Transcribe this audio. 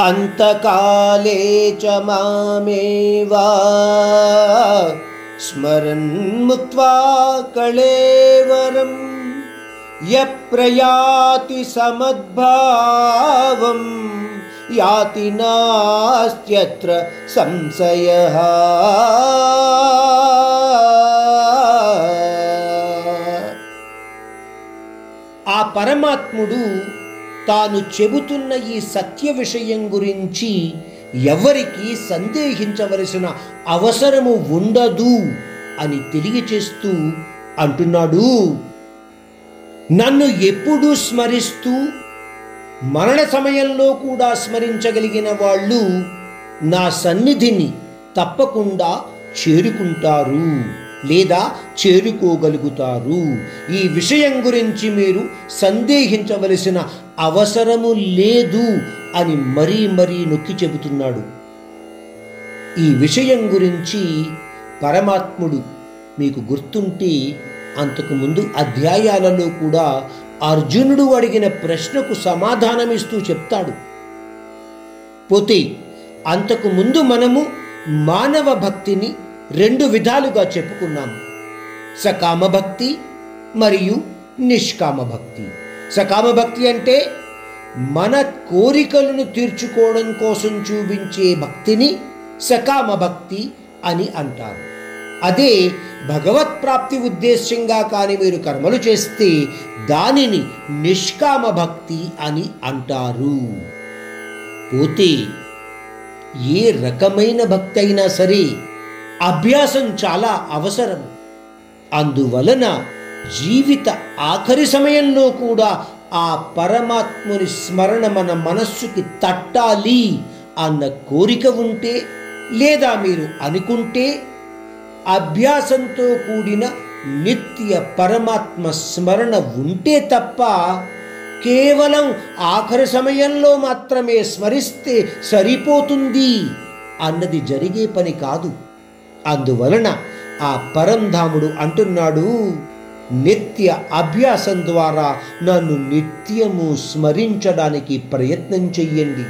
అంతకాలే చ మామేవా స్మరన్ముక్త్వా కళేవరం యప్రయాతి సమద్భావం యాతి నాస్త్యత్ర సంశయ ఆ పరమాత్ముడు తాను చెబుతున్న ఈ సత్య విషయం గురించి ఎవరికి సందేహించవలసిన అవసరము ఉండదు అని తెలియచేస్తూ అంటున్నాడు. నన్ను ఎప్పుడూ స్మరిస్తూ మరణ సమయంలో కూడా స్మరించగలిగిన వాళ్ళు నా సన్నిధిని తప్పకుండా చేరుకుంటారు. లేదా చేరుకోగలుగుతారు. ఈ విషయం గురించి మీరు సందేహించవలసిన అవసరము లేదు అని మరీ మరీ నొక్కి చెబుతున్నాడు. ఈ విషయం గురించి పరమాత్ముడు మీకు గుర్తుంటే అంతకు ముందు అధ్యాయాలలో కూడా అర్జునుడు అడిగిన ప్రశ్నకు సమాధానమిస్తూ చెప్తాడు. పోతే అంతకు ముందు మనము మానవ భక్తిని రెండు విధాలుగా చెప్పుకున్నాము సకామ భక్తి మరియు నిష్కామ భక్తి సకామ భక్తి అంటే మన కోరికలను తీర్చుకోవడం కోసం చూపించే భక్తిని సకామ భక్తి అని అంటారు. అదే భగవత్ ప్రాప్తి ఉద్దేశ్యంగా కానీ మీరు కర్మలు చేస్తే దానిని నిష్కామ భక్తి అని అంటారు. పోతే ఏ రకమైన భక్తి అయినా సరే అభ్యాసం చాలా అవసరం. అందువలన జీవిత ఆఖరి సమయంలో కూడా ఆ పరమాత్ముని స్మరణ మన మనస్సుకి తట్టాలి అన్న కోరిక ఉంటే లేదా మీరు అనుకుంటే అభ్యాసంతో కూడిన నిత్య పరమాత్మ స్మరణ ఉంటే తప్ప కేవలం ఆఖరి సమయంలో మాత్రమే స్మరిస్తే సరిపోతుంది అన్నది జరిగే పని కాదు. అందువలన ఆ పరంధాముడు అంటున్నాడు నిత్య అభ్యాసం ద్వారా నన్ను నిత్యము స్మరించడానికి ప్రయత్నం చెయ్యండి.